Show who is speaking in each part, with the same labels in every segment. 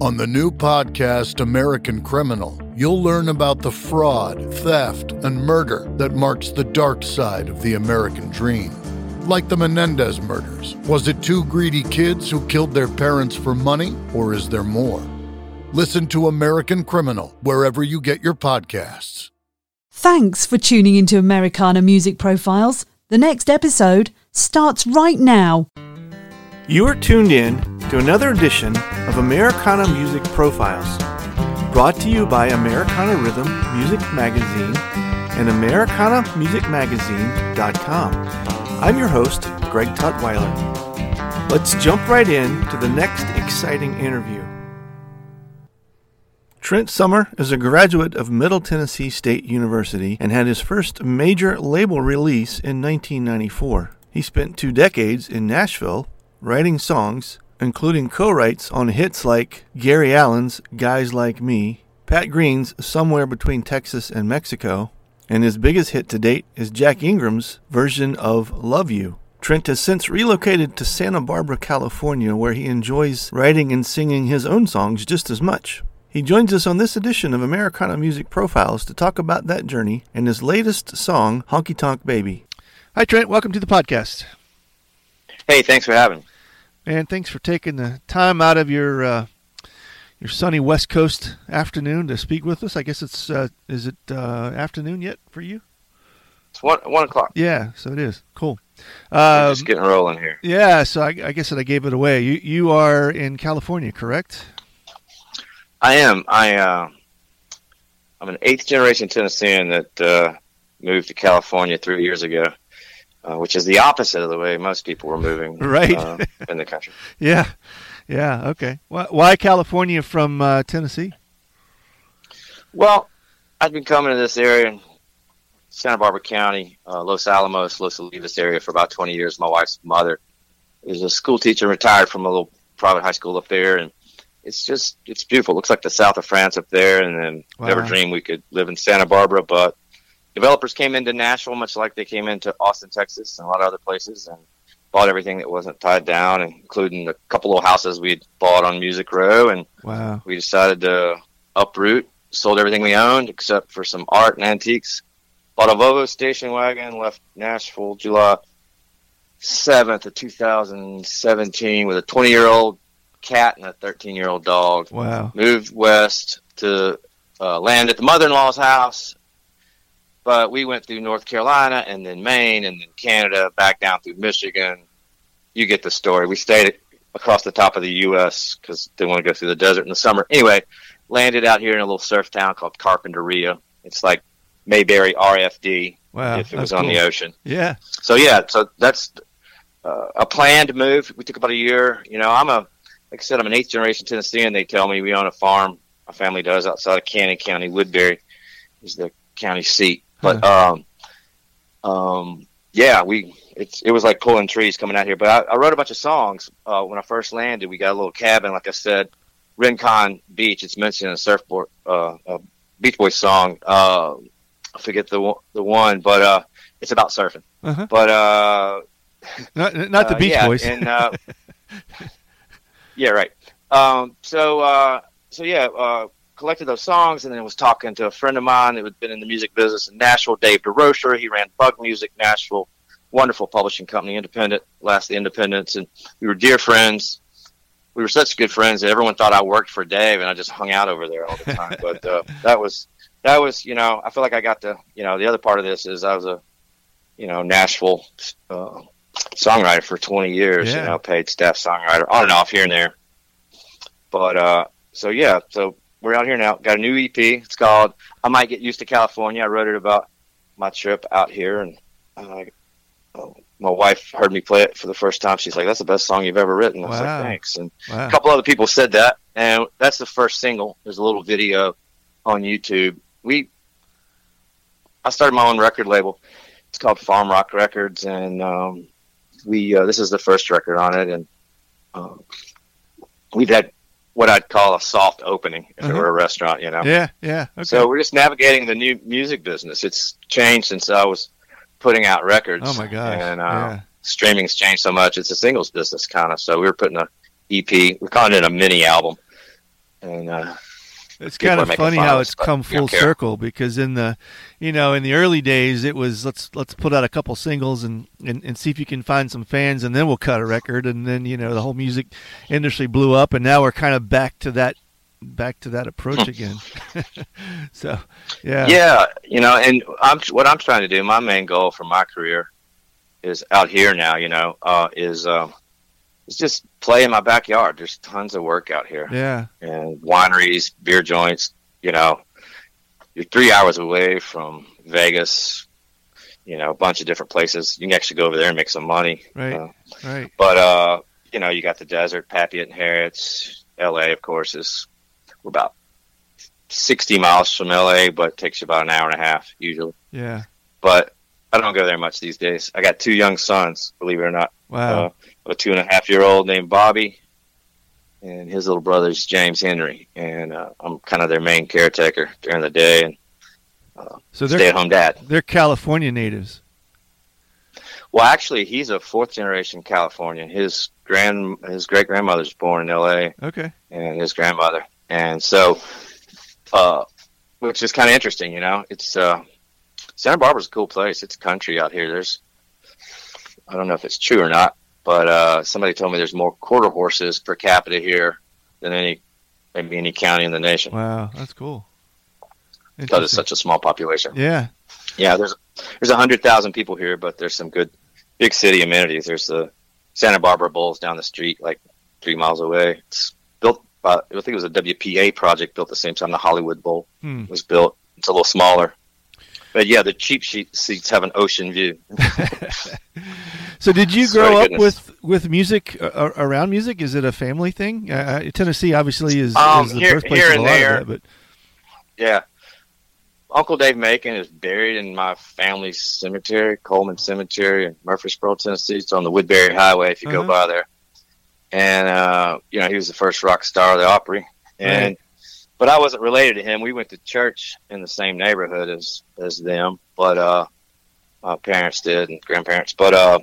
Speaker 1: On the new podcast, American Criminal, you'll learn about the fraud, theft, and murder that marks the dark side of the American dream. Like the Menendez murders, was it two greedy kids who killed their parents for money, or is there more? Listen to American Criminal wherever you get your podcasts.
Speaker 2: Thanks for tuning into Americana Music Profiles. The next episode starts right now.
Speaker 3: You are tuned in to another edition of Americana Music Profiles, brought to you by Americana Rhythm Music Magazine and AmericanaMusicMagazine.com. I'm your host, Greg Tutwiler. Let's jump right in to the next exciting interview. Trent Summar is a graduate of Middle Tennessee State University and had his first major label release in 1994. He spent two decades in Nashville writing songs, including co writes on hits like Gary Allan's Guys Like Me, Pat Green's Somewhere Between Texas and Mexico, and his biggest hit to date is Jack Ingram's version of Love You. Trent has since relocated to Santa Barbara, California, where he enjoys writing and singing his own songs just as much. He joins us on this edition of Americana Music Profiles to talk about that journey and his latest song, Honky Tonk Baby. Hi, Trent. Welcome to the podcast.
Speaker 4: Hey, thanks for having me.
Speaker 3: And thanks for taking the time out of your uh, your sunny West Coast afternoon to speak with us. I guess it's uh, is it uh, afternoon yet for you?
Speaker 4: It's one one o'clock.
Speaker 3: Yeah, so it is. Cool.
Speaker 4: Um, just getting rolling here.
Speaker 3: Yeah, so I, I guess that I gave it away. You you are in California, correct?
Speaker 4: I am. I uh, I'm an eighth generation Tennessean that uh, moved to California three years ago, uh, which is the opposite of the way most people were moving
Speaker 3: right
Speaker 4: uh, in the country.
Speaker 3: yeah, yeah. Okay. Why, why California from uh, Tennessee?
Speaker 4: Well, I've been coming to this area in Santa Barbara County, uh, Los Alamos, Los Olivos area for about 20 years. My wife's mother is a school teacher, retired from a little private high school up there, and it's just it's beautiful. It looks like the south of France up there, and then wow. never dreamed we could live in Santa Barbara. But developers came into Nashville, much like they came into Austin, Texas, and a lot of other places, and bought everything that wasn't tied down, including a couple of houses we'd bought on Music Row, and
Speaker 3: wow.
Speaker 4: we decided to uproot, sold everything we owned except for some art and antiques. Bought a Volvo station wagon, left Nashville July 7th of 2017 with a 20 year old cat and a 13 year old dog.
Speaker 3: Wow.
Speaker 4: Moved west to uh, land at the mother in law's house. But we went through North Carolina and then Maine and then Canada, back down through Michigan. You get the story. We stayed across the top of the U.S. because they want to go through the desert in the summer. Anyway, landed out here in a little surf town called Carpinteria. It's like Mayberry RFD
Speaker 3: wow,
Speaker 4: if it was on cool. the ocean.
Speaker 3: Yeah.
Speaker 4: So yeah, so that's uh, a planned move. We took about a year. You know, I'm a like I said, I'm an eighth generation Tennessean. They tell me we own a farm. My family does outside of Cannon County. Woodbury is the county seat. But um, um, yeah, we it's it was like pulling trees coming out here. But I, I wrote a bunch of songs uh, when I first landed. We got a little cabin, like I said, Rincon Beach. It's mentioned in a surfboard uh, a Beach Boys song. Uh, I forget the the one, but uh, it's about surfing.
Speaker 3: Uh-huh.
Speaker 4: But uh,
Speaker 3: not not the
Speaker 4: uh,
Speaker 3: Beach
Speaker 4: yeah,
Speaker 3: Boys.
Speaker 4: and uh, yeah, right. Um, so uh, so yeah, uh, collected those songs, and then was talking to a friend of mine who had been in the music business in Nashville, Dave DeRocher. He ran Bug Music Nashville, wonderful publishing company, independent, last the Independents, and we were dear friends. We were such good friends that everyone thought I worked for Dave, and I just hung out over there all the time. but uh, that was that was you know I feel like I got to you know the other part of this is I was a you know Nashville uh, songwriter for 20 years,
Speaker 3: Yeah.
Speaker 4: you know, paid staff songwriter on and off here and there. But uh, so yeah, so we're out here now. Got a new EP. It's called "I Might Get Used to California." I wrote it about my trip out here, and uh, uh, my wife heard me play it for the first time. She's like, "That's the best song you've ever written." I was
Speaker 3: Wow.
Speaker 4: like, "Thanks." And
Speaker 3: Wow.
Speaker 4: a couple other people said that, and that's the first single. There's a little video on YouTube. We, I started my own record label it's called Farm Rock Records, and um, we uh, this is the first record on it, and um, we've had what I'd call a soft opening if
Speaker 3: Uh-huh.
Speaker 4: it were a restaurant, you know.
Speaker 3: Yeah, yeah. Okay.
Speaker 4: So we're just navigating the new music business. It's changed since I was putting out records.
Speaker 3: oh my god!
Speaker 4: And uh,
Speaker 3: yeah.
Speaker 4: streaming's changed so much. It's a singles business kind of. So we were putting a EP. We're calling it a mini album. And uh,
Speaker 3: It's kind of funny how it's come full circle because in the, you know, in the early days it was let's let's put out a couple singles and, and and see if you can find some fans and then we'll cut a record and then you know the whole music industry blew up and now we're kind of back to that back to that approach again. so, yeah.
Speaker 4: yeah, you know, and I'm what I'm trying to do. My main goal for my career is out here now. You know, uh, is um, is just play in my backyard. There's tons of work out here.
Speaker 3: Yeah.
Speaker 4: and wineries, beer joints. You know, you're three hours away from Vegas. You know, a bunch of different places. You can actually go over there and make some money.
Speaker 3: Right.
Speaker 4: Uh,
Speaker 3: Right.
Speaker 4: but uh, you know, you got the desert, Pappy and Harriet's. L.A. of course is we're about sixty miles from L.A., but it takes you about an hour and a half usually.
Speaker 3: Yeah.
Speaker 4: But I don't go there much these days. I got two young sons, believe it or not
Speaker 3: Wow.
Speaker 4: uh, a two and a half year old named Bobby, and his little brother's James Henry, and uh, I'm kind of their main caretaker during the day and
Speaker 3: so
Speaker 4: stay
Speaker 3: they're
Speaker 4: at home dad.
Speaker 3: they're California natives.
Speaker 4: Well, actually, he's a fourth generation Californian. His grand his great grandmother's born in L.A.
Speaker 3: Okay.
Speaker 4: and his grandmother, and so, uh, which is kind of interesting, you know. It's uh, Santa Barbara's a cool place. It's country out here. There's, I don't know if it's true or not, but uh, somebody told me there's more quarter horses per capita here than any maybe any county in the nation
Speaker 3: Wow, that's cool.
Speaker 4: because it's such a small population.
Speaker 3: Yeah.
Speaker 4: Yeah, there's there's a hundred thousand people here, but there's some good big city amenities. There's the Santa Barbara Bowls down the street, like three miles away. It's built by I think it was a WPA project built the same time the Hollywood Bowl
Speaker 3: Hmm.
Speaker 4: was built. It's a little smaller, but yeah, the cheap seats have an ocean view.
Speaker 3: So did you grow up
Speaker 4: goodness.
Speaker 3: with with music uh, around music? Is it a family thing? Uh, uh, Tennessee obviously is,
Speaker 4: Um,
Speaker 3: is the
Speaker 4: here-
Speaker 3: birthplace
Speaker 4: here
Speaker 3: of a
Speaker 4: and
Speaker 3: lot
Speaker 4: there.
Speaker 3: of that, but
Speaker 4: Yeah. Uncle Dave Macon is buried in my family cemetery, Coleman Cemetery in Murfreesboro, Tennessee. It's on the Woodbury Highway if you go
Speaker 3: Uh-huh.
Speaker 4: by there. And uh, you know, he was the first rock star of the Opry. And but I wasn't related to him. We went to church in the same neighborhood as as them, but uh my parents did and grandparents. But uh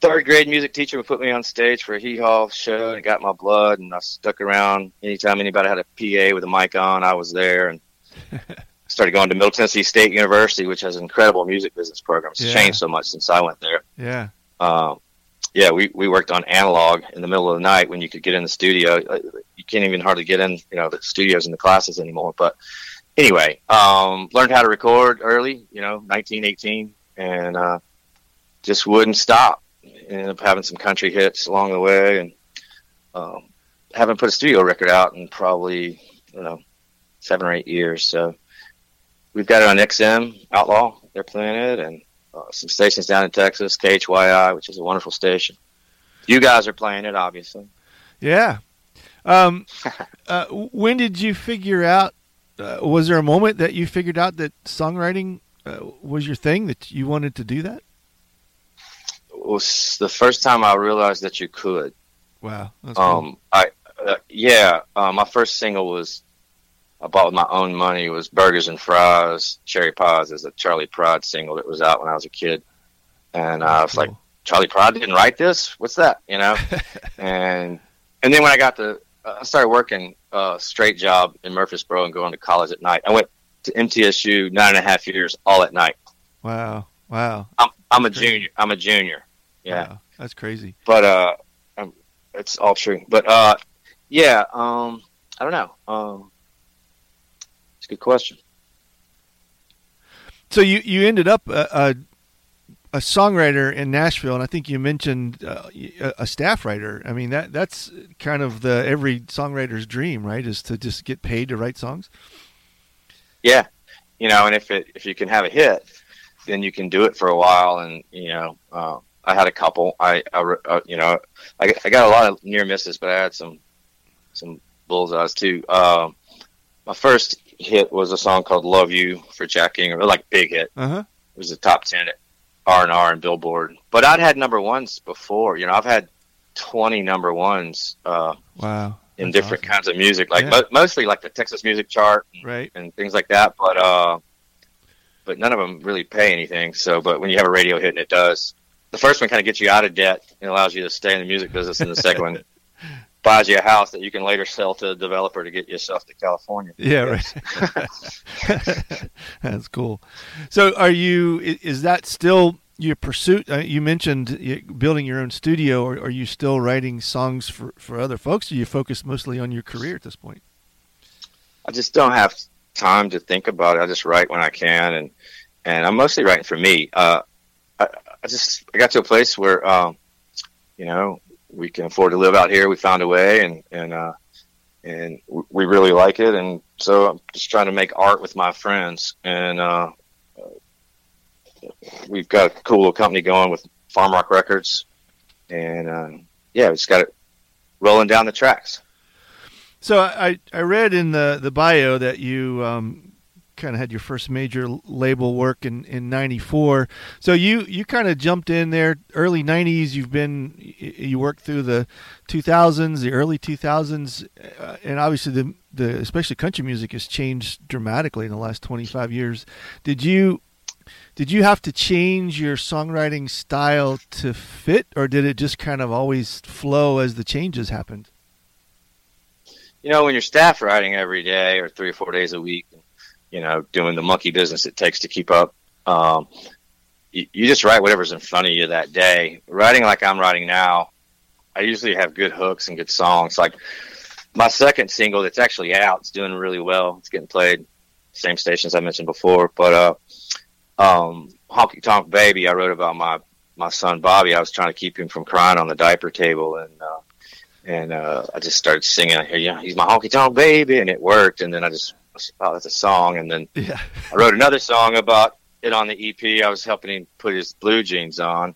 Speaker 4: third grade music teacher would put me on stage for a hee haw show and got my blood and I stuck around anytime anybody had a PA with a mic on, I was there and started going to Middle Tennessee State University, which has incredible music business programs. It's
Speaker 3: Yeah.
Speaker 4: changed so much since I went there.
Speaker 3: yeah,
Speaker 4: Um, yeah, we, we worked on analog in the middle of the night when you could get in the studio. Uh, You can't even hardly get in, you know, the studios and the classes anymore. But anyway, um, learned how to record early, you know, 1918, and uh, just wouldn't stop. Ended up having some country hits along the way, and um, haven't put a studio record out in probably, you know, seven or eight years. So we've got it on XM Outlaw. They're playing it, and some stations down in Texas, KHYI, which is a wonderful station. You guys are playing it, obviously.
Speaker 3: yeah. Um, uh, when did you figure out? Uh, was there a moment that you figured out that songwriting uh, was your thing that you wanted to do that?
Speaker 4: It was the first time I realized that you could.
Speaker 3: Wow, that's cool.
Speaker 4: Um, I uh, yeah, uh, my first single was I bought with my own money was Burgers and Fries, Cherry Pies is a Charley Pride single that was out when I was a kid, and I was like, Charley Pride didn't write this. What's that? You know, and and then when I got to uh, I started working a straight job in Murfreesboro and going to college at night. I went to MTSU nine and a half years, all at night.
Speaker 3: wow, wow,
Speaker 4: I'm I'm a junior. I'm a junior. Yeah
Speaker 3: wow. that's crazy.
Speaker 4: but uh, um, it's all true. But uh, yeah, um, I don't know. Um, good question.
Speaker 3: So you you ended up a, a, a songwriter in Nashville, and I think you mentioned uh, a, staff writer. I mean that that's kind of the every songwriter's dream, right? Is to just get paid to write songs.
Speaker 4: Yeah, you know, and if it if you can have a hit, then you can do it for a while. And you know, uh, I had a couple. I, I uh, you know, I, I got a lot of near misses, but I had some some bullseyes too. Um, my first hit was a song called "Love You" for Jack Ingram, like big hit.
Speaker 3: Uh huh.
Speaker 4: was a top ten at R and R and Billboard. But I'd had number ones before. You know, I've had twenty number ones. Uh,
Speaker 3: wow.
Speaker 4: In different awesome. kinds of music, like yeah. mo- mostly like the Texas Music Chart, and,
Speaker 3: right,
Speaker 4: and things like that. But uh, but none of them really pay anything. So, but when you have a radio hit and it does, the first one kind of gets you out of debt and allows you to stay in the music business, and the second one buys you a house that you can later sell to a developer to get yourself to California.
Speaker 3: Yeah, right. That's cool. So, are you? Is that still your pursuit? Uh, you mentioned building your own studio. Or are you still writing songs for for other folks? Or you focus mostly on your career at this point?
Speaker 4: I just don't have time to think about it. I just write when I can, and and I'm mostly writing for me. Uh, I, I just I got to a place where, um, you know, we can afford to live out here. We found a way, and and uh, and we really like it. And so I'm just trying to make art with my friends, and uh, we've got a cool little company going with Farm Rock Records, and uh, yeah, we just got it rolling down the tracks.
Speaker 3: So I I read in the the bio that you um, kind of had your first major label work in in 94 so you you kind of jumped in there early 90s you've been you worked through the 2000s the early 2000s uh, and obviously the the especially country music has changed dramatically in the last 25 years. Did you did you have to change your songwriting style to fit or did it just kind of always flow as the changes happened?
Speaker 4: You know when you're staff writing every day or three or four days a week you know, doing the monkey business it takes to keep up. Um, you, you just write whatever's in front of you that day. Writing like I'm writing now, I usually have good hooks and good songs. Like my second single that's actually out, it's doing really well. It's getting played same stations I mentioned before. But uh, um, Honky Tonk Baby, I wrote about my my son Bobby. I was trying to keep him from crying on the diaper table, and uh, and uh, I just started singing. I hear, yeah, he's my honky tonk baby, and it worked. And then I just oh, that's a song. And then
Speaker 3: yeah.
Speaker 4: I wrote another song about it on the EP. I was helping him put his blue jeans on.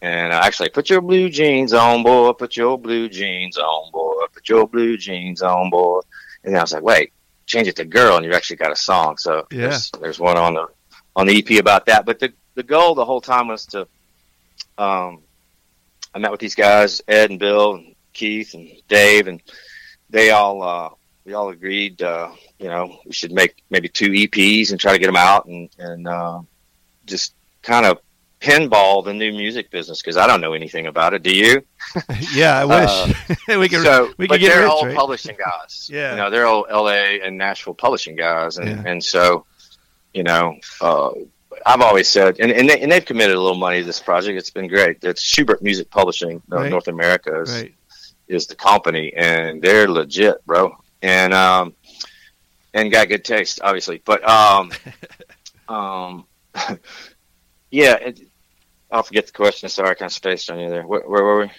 Speaker 4: And I actually put your blue jeans on, boy. Put your blue jeans on, boy. Put your blue jeans on, boy. And then I was like, wait, change it to girl, and you've actually got a song. So
Speaker 3: yeah.
Speaker 4: there's, there's one on the on the EP about that. But the the goal the whole time was to, um, I met with these guys, Ed and Bill and Keith and Dave, and they all uh, we all agreed, uh, you know, we should make maybe two EPs and try to get them out and and uh, just kind of pinball the new music business because I don't know anything about it. Do you?
Speaker 3: yeah, I wish uh, we could.
Speaker 4: So,
Speaker 3: we
Speaker 4: could
Speaker 3: get But
Speaker 4: they're
Speaker 3: rich,
Speaker 4: all
Speaker 3: right?
Speaker 4: publishing guys.
Speaker 3: yeah,
Speaker 4: you know, they're all L.A. and Nashville publishing guys, and
Speaker 3: Yeah.
Speaker 4: and so, you know, uh, I've always said, and and, they, and they've committed a little money to this project. It's been great. It's Schubert Music Publishing, uh,
Speaker 3: Right.
Speaker 4: North America is,
Speaker 3: right.
Speaker 4: is the company, and they're legit, bro. And um, and got good taste, obviously. But um, um, yeah. It, I'll forget the question. Sorry, I kind of spaced on you there. Where, where were we?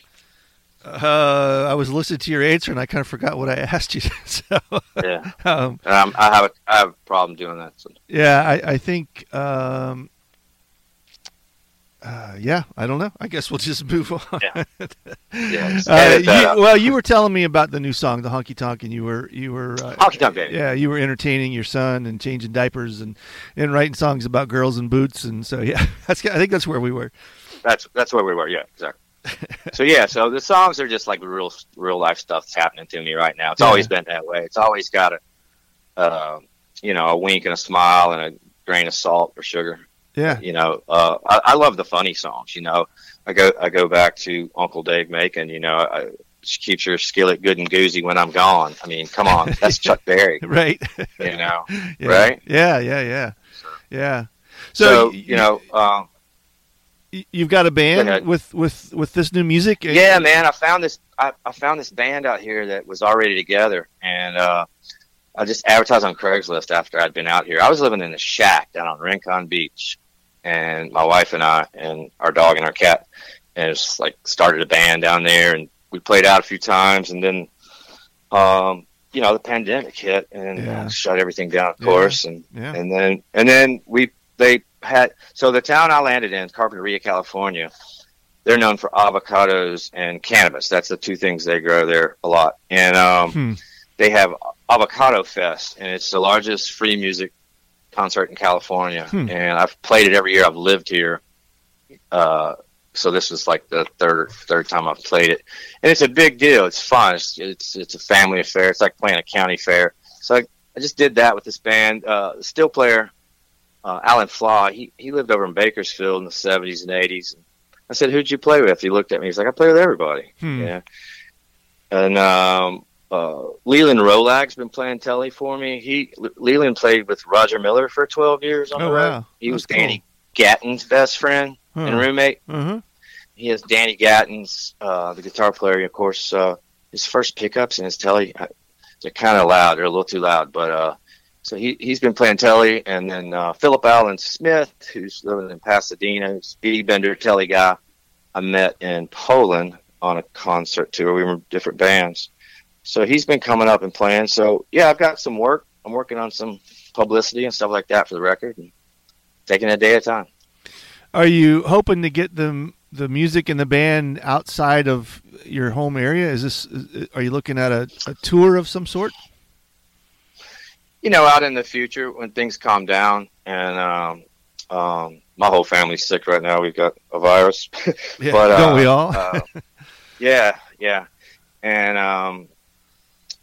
Speaker 3: Uh, I was listening to your answer and I kind of forgot what I asked you. so,
Speaker 4: Yeah,
Speaker 3: um,
Speaker 4: um, I have a I have a problem doing that. So.
Speaker 3: yeah, I, I think, um, uh, yeah, I don't know. I guess we'll just move on.
Speaker 4: Yeah. Yeah,
Speaker 3: Uh, you- well, you were telling me about the new song, the Honky Tonk, and you were you were uh,
Speaker 4: Honky Tonk Baby.
Speaker 3: Yeah, you were entertaining your son and changing diapers and and writing songs about girls in boots, and so yeah, that's I think that's where we were.
Speaker 4: That's that's where we were. Yeah, exactly. so yeah, so the songs are just like real real life stuff that's happening to me right now. It's
Speaker 3: Yeah.
Speaker 4: always been that way. It's always got a, uh, you know, a wink and a smile and a grain of salt or sugar.
Speaker 3: Yeah,
Speaker 4: You know, uh, I, I love the funny songs. You know, I go I go back to Uncle Dave Macon. You know, I, keeps your skillet good and goozy when I'm gone. I mean, come on, that's Chuck Berry.
Speaker 3: right.
Speaker 4: You know,
Speaker 3: yeah.
Speaker 4: right?
Speaker 3: Yeah, yeah, yeah, yeah.
Speaker 4: so,
Speaker 3: So,
Speaker 4: you know. Um,
Speaker 3: you've got a band with with with this new music.
Speaker 4: Yeah, man, I found this. I, I found this band out here that was already together, and uh, I just advertised on Craigslist after I'd been out here. I was living in a shack down on Rincon Beach, and my wife and I and our dog and our cat, and it's like started a band down there, and we played out a few times, and then, um, you know, the pandemic hit and
Speaker 3: Yeah.
Speaker 4: uh, shut everything down, of
Speaker 3: Yeah.
Speaker 4: course, and
Speaker 3: Yeah.
Speaker 4: and then and then we they had so the town I landed in, Carpinteria, California. They're known for avocados and cannabis. That's the two things they grow there a lot. And um,
Speaker 3: Hmm.
Speaker 4: they have Avocado Fest, and it's the largest free music concert in California,
Speaker 3: Hmm.
Speaker 4: and I've played it every year. I've lived here, uh, so this was like the third third time I've played it, and it's a big deal. It's fun. It's it's, it's a family affair. It's like playing a county fair. So I, I just did that with this band. Uh, steel player, uh, Alan Flaw, he he lived over in Bakersfield in the seventies and eighties. I said, "Who'd you play with?" He looked at me. He's like, "I play with everybody."
Speaker 3: Hmm.
Speaker 4: Yeah, and um, uh, Leland Rolag's been playing telly for me. He Leland played with Roger Miller for 12 years on
Speaker 3: Oh,
Speaker 4: the road.
Speaker 3: wow.
Speaker 4: He was
Speaker 3: That's cool.
Speaker 4: Danny Gatton's best friend and roommate.
Speaker 3: Uh-huh.
Speaker 4: He has Danny Gatton's, uh, the guitar player, of course. Uh, his first pickups in his telly, they're kind of loud. They're a little too loud, but uh, so he he's been playing telly, and then uh, Philip Allen Smith, who's living in Pasadena, who's Speedy Bender telly guy. I met in Poland on a concert tour. We were different bands, so he's been coming up and playing. So yeah, I've got some work. I'm working on some publicity and stuff like that for the record, and taking a day at a time.
Speaker 3: Are you hoping to get the the music and the band outside of your home area? Is this? Are you looking at a, a tour of some sort?
Speaker 4: you know, out in the future when things calm down and um, um, my whole family's sick right now. We've got a virus,
Speaker 3: Yeah,
Speaker 4: but uh,
Speaker 3: don't we all?
Speaker 4: uh, yeah, yeah, and um,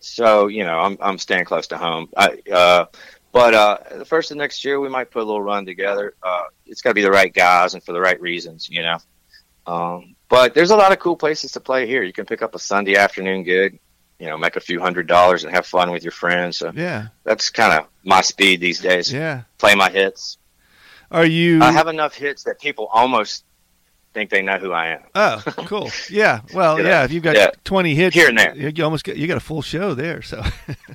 Speaker 4: so you know, I'm I'm staying close to home. I, uh, but uh, the first of next year, we might put a little run together. Uh, it's got to be the right guys and for the right reasons, you know. Um, but there's a lot of cool places to play here. You can pick up a Sunday afternoon gig, you know, make a few hundred dollars and have fun with your friends. So
Speaker 3: yeah,
Speaker 4: that's kind of my speed these days.
Speaker 3: yeah.
Speaker 4: Play my hits.
Speaker 3: Are you?
Speaker 4: I have enough hits that people almost think they know who I am.
Speaker 3: Oh, cool. Yeah. Well,
Speaker 4: You know,
Speaker 3: yeah. If you've got
Speaker 4: yeah.
Speaker 3: 20 hits
Speaker 4: Here and there.
Speaker 3: you, almost get you got a full show there. So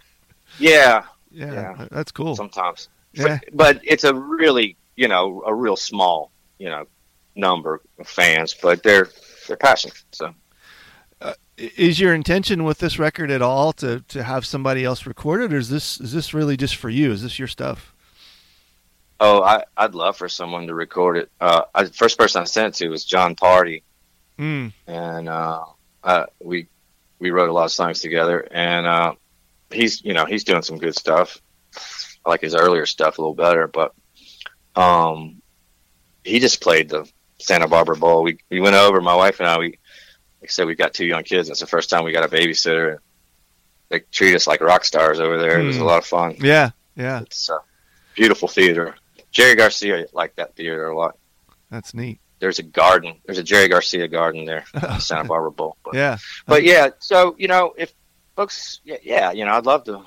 Speaker 4: Yeah,
Speaker 3: yeah,
Speaker 4: Yeah.
Speaker 3: that's cool.
Speaker 4: sometimes.
Speaker 3: Yeah.
Speaker 4: But, but it's a really, you know, a real small, you know, number of fans, but they're they're passionate. So uh,
Speaker 3: Is your intention with this record at all to to have somebody else record it, or is this is this really just for you? Is this your stuff?
Speaker 4: Oh, I I'd love for someone to record it. Uh, I, the first person I sent it to was Jon Pardi,
Speaker 3: Mm.
Speaker 4: and uh, uh, we we wrote a lot of songs together, and uh, he's you know he's doing some good stuff. I like his earlier stuff a little better, but um, he just played the Santa Barbara Bowl. We we went over, my wife and I. We like I said, we got two young kids. It's the first time we got a babysitter. They treat us like rock stars over there. It was
Speaker 3: Hmm.
Speaker 4: a lot of fun.
Speaker 3: Yeah, yeah.
Speaker 4: It's a beautiful theater. Jerry Garcia liked that theater a lot.
Speaker 3: That's neat.
Speaker 4: There's a garden. There's a Jerry Garcia garden there, Santa Barbara Bowl. But,
Speaker 3: Yeah,
Speaker 4: but yeah, so you know, if folks, yeah, yeah you know, I'd love to.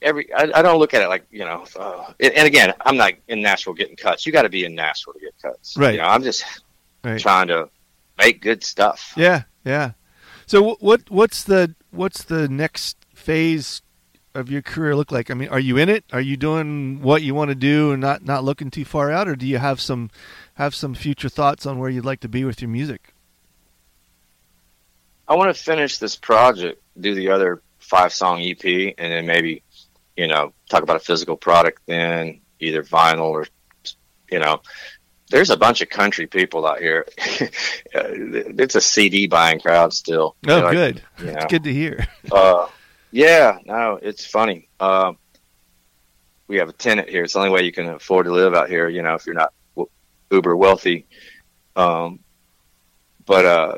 Speaker 4: Every, I, I don't look at it like you know, uh, and and again, I'm not in Nashville getting cuts. You got to be in Nashville to get cuts,
Speaker 3: Right.
Speaker 4: You know, I'm just
Speaker 3: Right.
Speaker 4: trying to make good stuff.
Speaker 3: yeah, yeah. So what what's the what's the next phase of your career look like? I mean, are you in it? Are you doing what you want to do and not not looking too far out, or do you have some have some future thoughts on where you'd like to be with your music?
Speaker 4: I want to finish this project, do the other five song EP, and then maybe, you know, talk about a physical product then, either vinyl or, you know, there's a bunch of country people out here. it's a CD buying crowd still.
Speaker 3: Oh, good.
Speaker 4: you
Speaker 3: It's
Speaker 4: know.
Speaker 3: good to hear.
Speaker 4: Uh, yeah, no, it's funny. Um, we have a tenant here. It's the only way you can afford to live out here, you know, if you're not w- uber wealthy. Um, but uh,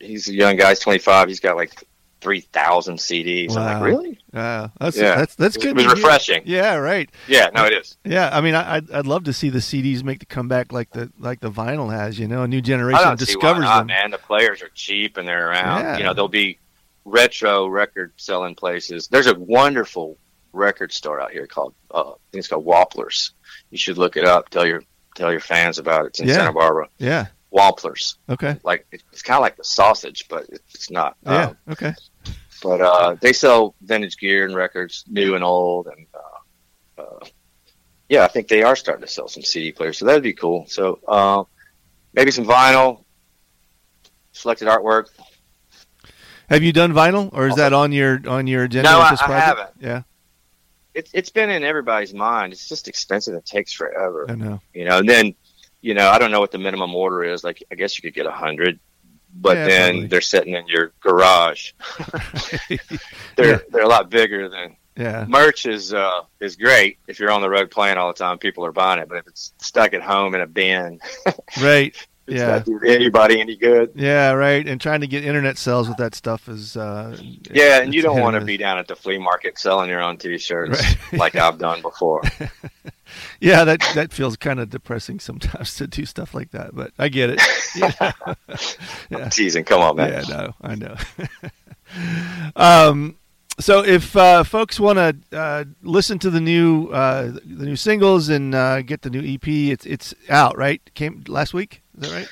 Speaker 4: he's a young guy. He's 25. He's got like 3,000 CDs. I'm
Speaker 3: Wow.
Speaker 4: like, really?
Speaker 3: Uh, that's
Speaker 4: Yeah.
Speaker 3: that's that's
Speaker 4: It
Speaker 3: good.
Speaker 4: was refreshing.
Speaker 3: Yeah, right.
Speaker 4: Yeah, no, it is.
Speaker 3: Yeah, I mean, I, I'd I'd love to see the CDs make the comeback like the like the vinyl has. You know, a new generation
Speaker 4: don't see why
Speaker 3: discovers
Speaker 4: not,
Speaker 3: them.
Speaker 4: man. The players are cheap and they're around.
Speaker 3: Yeah.
Speaker 4: You know, there'll be retro record selling places. There's a wonderful record store out here called uh, I think it's called Wapplers. You should look it up. Tell your tell your fans about it. It's in
Speaker 3: Yeah.
Speaker 4: Santa Barbara.
Speaker 3: Yeah.
Speaker 4: Wamplers.
Speaker 3: Okay.
Speaker 4: Like it's kind of like the sausage, but it's not.
Speaker 3: Yeah.
Speaker 4: Um,
Speaker 3: Okay.
Speaker 4: but uh, they sell vintage gear and records, new and old, and uh, uh, yeah, I think they are starting to sell some CD players, so that'd be cool. So uh, maybe some vinyl, selected artwork.
Speaker 3: Have you done vinyl, or is that on your on your agenda?
Speaker 4: No, I- I haven't.
Speaker 3: Yeah,
Speaker 4: It's it's been in everybody's mind. It's just expensive. It takes forever,
Speaker 3: I know.
Speaker 4: you know. And then, you know, I don't know what the minimum order is. Like, I guess you could get a hundred, but
Speaker 3: Yeah,
Speaker 4: then
Speaker 3: probably.
Speaker 4: they're sitting in your garage. they're
Speaker 3: Yeah.
Speaker 4: they're a lot bigger than
Speaker 3: Yeah.
Speaker 4: merch is uh, is great if you're on the road playing all the time. People are buying it, but if it's stuck at home in a bin,
Speaker 3: Right.
Speaker 4: It's
Speaker 3: Yeah.
Speaker 4: not doing anybody any good.
Speaker 3: Yeah, right. And trying to get internet sales with that stuff is uh
Speaker 4: Yeah, and you don't want to be down at the flea market selling your own T-shirts
Speaker 3: Right.
Speaker 4: like I've done before.
Speaker 3: Yeah, that that feels kind of depressing sometimes to do stuff like that, but I get it. Yeah. yeah.
Speaker 4: Teasing, come on, man.
Speaker 3: Yeah, no, I know. um, so if uh, folks want to uh, listen to the new uh, the new singles and uh, get the new EP, it's it's out, right? Came last week, is that right?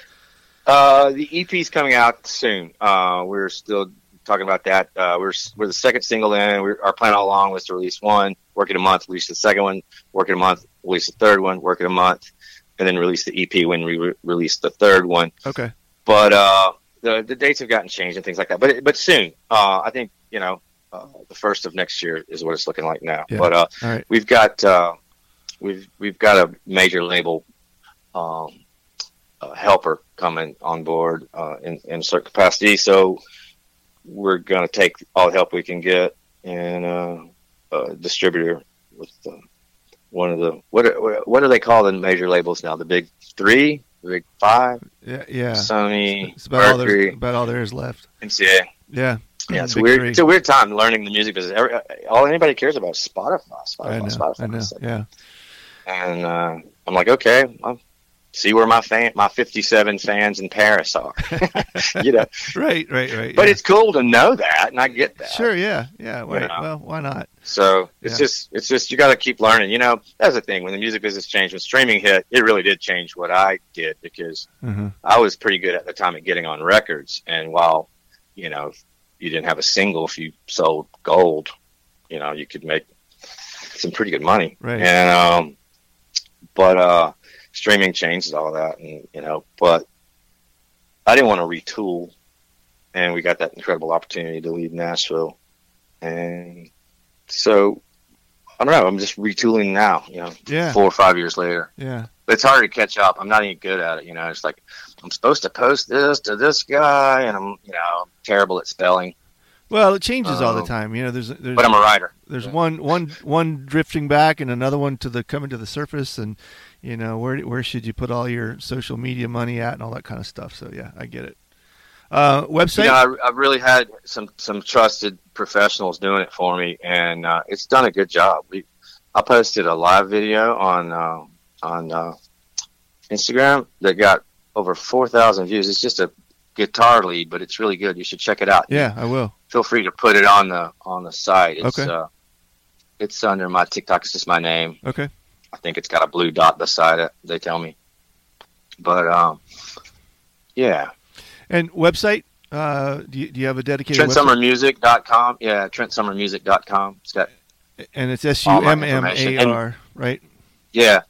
Speaker 4: Uh, the EP's coming out soon. Uh, we're still talking about that. Uh, we're we're the second single in. We're, our plan all along was to release one, work in a month, release the second one, work in a month, release the third one, work in a month, and then release the EP when we re- release the third one.
Speaker 3: Okay.
Speaker 4: But uh, the the dates have gotten changed and things like that. But but soon. Uh, I think you know uh, the first of next year is what it's looking like now.
Speaker 3: Yeah.
Speaker 4: But uh,
Speaker 3: right.
Speaker 4: we've got uh, we've we've got a major label um, uh, helper coming on board uh, in in a certain capacity. So we're going to take all the help we can get and uh, a distributor with uh, one of the what are, what do they call the major labels now? The big three, the big five,
Speaker 3: Yeah, yeah.
Speaker 4: Sony,
Speaker 3: It's about all,
Speaker 4: Mercury,
Speaker 3: there's, about all there is left.
Speaker 4: MCA.
Speaker 3: Yeah.
Speaker 4: Yeah, it's weird.
Speaker 3: three.
Speaker 4: It's a weird time learning the music business. Every, all anybody cares about is Spotify. Spotify,
Speaker 3: I know.
Speaker 4: Spotify.
Speaker 3: I know. Yeah.
Speaker 4: and uh, I'm like, okay, I'll see where my fan, my 57 fans in Paris are, you know.
Speaker 3: Right. Right. Right.
Speaker 4: But
Speaker 3: yeah.
Speaker 4: it's cool to know that, and I get that.
Speaker 3: sure. Yeah. Yeah. Why,
Speaker 4: You know.
Speaker 3: Well, why not?
Speaker 4: So it's
Speaker 3: Yeah.
Speaker 4: just, it's just you got to keep learning. You know, that's the thing. When the music business changed, when streaming hit, it really did change what I did because
Speaker 3: hmm
Speaker 4: I was pretty good at the time at getting on records. And while, you know, you didn't have a single, if you sold gold, you know, you could make some pretty good money.
Speaker 3: Right.
Speaker 4: And, um, but, uh, streaming changes all that. And, you know, but I didn't want to retool. And we got that incredible opportunity to leave Nashville. And so, I don't know, I'm just retooling now, you know,
Speaker 3: Yeah.
Speaker 4: four or five years later
Speaker 3: Yeah.
Speaker 4: it's hard to catch up. I'm not even good at it. You know, it's like I'm supposed to post this to this guy, and I'm you know I'm terrible at spelling,
Speaker 3: Well, it changes all the
Speaker 4: Um,
Speaker 3: time. You know, there's there's
Speaker 4: but I'm a writer.
Speaker 3: there's one one one drifting back and another one to the coming to the surface and you know where where should you put all your social media money at and all that kind of stuff so yeah i get it uh website
Speaker 4: You know, I, I've really had some some trusted professionals doing it for me, and uh, it's done a good job. We, I posted a live video on uh, on uh, Instagram that got over four thousand views. It's just a guitar lead, but it's really good. You should check it out.
Speaker 3: yeah i will
Speaker 4: feel free to put it on the on the site. It's,
Speaker 3: Okay.
Speaker 4: Uh, it's under my TikTok. It's just my name.
Speaker 3: okay
Speaker 4: I think it's got a blue dot beside it. They tell me, but um, yeah.
Speaker 3: and website uh do you, do you have a dedicated?
Speaker 4: TrentSummarMusic.com. Yeah, TrentSummarMusic.com. It's got
Speaker 3: and it's s-u-m-m-a-r right
Speaker 4: yeah.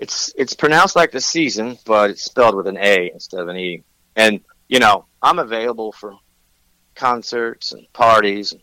Speaker 4: It's it's pronounced like the season, but it's spelled with an A instead of an E. And you know, I'm available for concerts and parties, and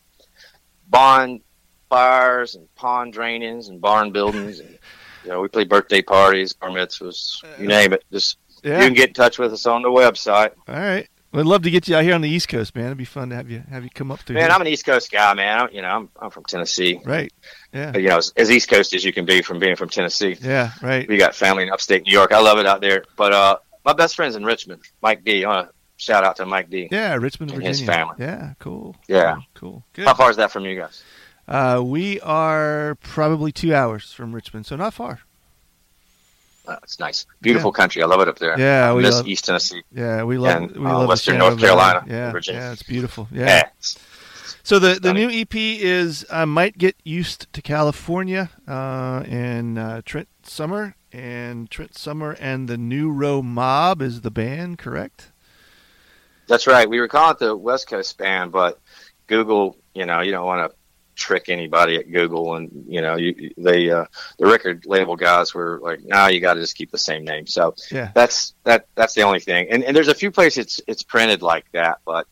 Speaker 4: bonfires and pond drainings and barn buildings, and you know, we play birthday parties, bar mitzvahs, you name it. Just
Speaker 3: yeah
Speaker 4: you can get in touch with us on the website.
Speaker 3: all right we'd love to get you out here on the east coast man it'd be fun to have you have you come up through
Speaker 4: Man,
Speaker 3: here.
Speaker 4: I'm an East Coast guy, man. I'm, you know, I'm I'm from Tennessee.
Speaker 3: right yeah
Speaker 4: You know, as, as East Coast as you can be from being from Tennessee.
Speaker 3: yeah right
Speaker 4: We got family in upstate New York. I love it out there. But uh, my best friend's in Richmond, Mike D. I want to shout out to Mike D.
Speaker 3: yeah richmond
Speaker 4: And
Speaker 3: virginia
Speaker 4: his family.
Speaker 3: yeah cool
Speaker 4: Yeah.
Speaker 3: cool good
Speaker 4: How far is that from you guys?
Speaker 3: Uh, we are probably two hours from Richmond, so not far.
Speaker 4: Uh, it's nice, beautiful country. I love it up there.
Speaker 3: Yeah, we
Speaker 4: miss
Speaker 3: love-
Speaker 4: East Tennessee.
Speaker 3: Yeah, we love
Speaker 4: And,
Speaker 3: we
Speaker 4: uh,
Speaker 3: love
Speaker 4: Western North Carolina,
Speaker 3: Yeah,
Speaker 4: Virginia.
Speaker 3: yeah, it's beautiful.
Speaker 4: Yeah.
Speaker 3: Yeah. So the the new EP is I might get used to California uh, and uh, Trent Summar and Trent Summar and the New Row Mob is the band, correct?
Speaker 4: That's right. We were calling it the West Coast band, but Google, you know, you don't want to trick anybody at Google, and you know, you they uh, the record label guys were like, "No, you got to just keep the same name." So
Speaker 3: Yeah.
Speaker 4: that's that that's the only thing. And and there's a few places it's it's printed like that, but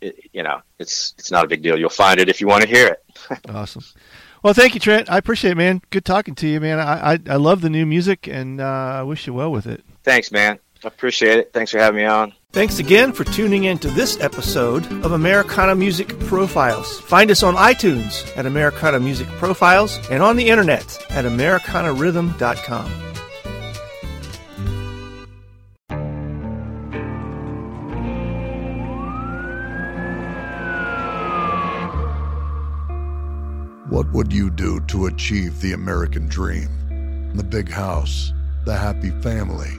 Speaker 4: it, you know, it's it's not a big deal. You'll find it if you want to hear it.
Speaker 3: Awesome. Well, thank you, Trent. I appreciate it, man. Good talking to you, man. I I, I love the new music and uh, I wish you well with it.
Speaker 4: Thanks, man. I appreciate it. Thanks for having me on.
Speaker 3: Thanks again for tuning in to this episode of Americana Music Profiles. Find us on iTunes at Americana Music Profiles and on the internet at AmericanaRhythm.com.
Speaker 1: What would you do to achieve the American dream? The big house, the happy family,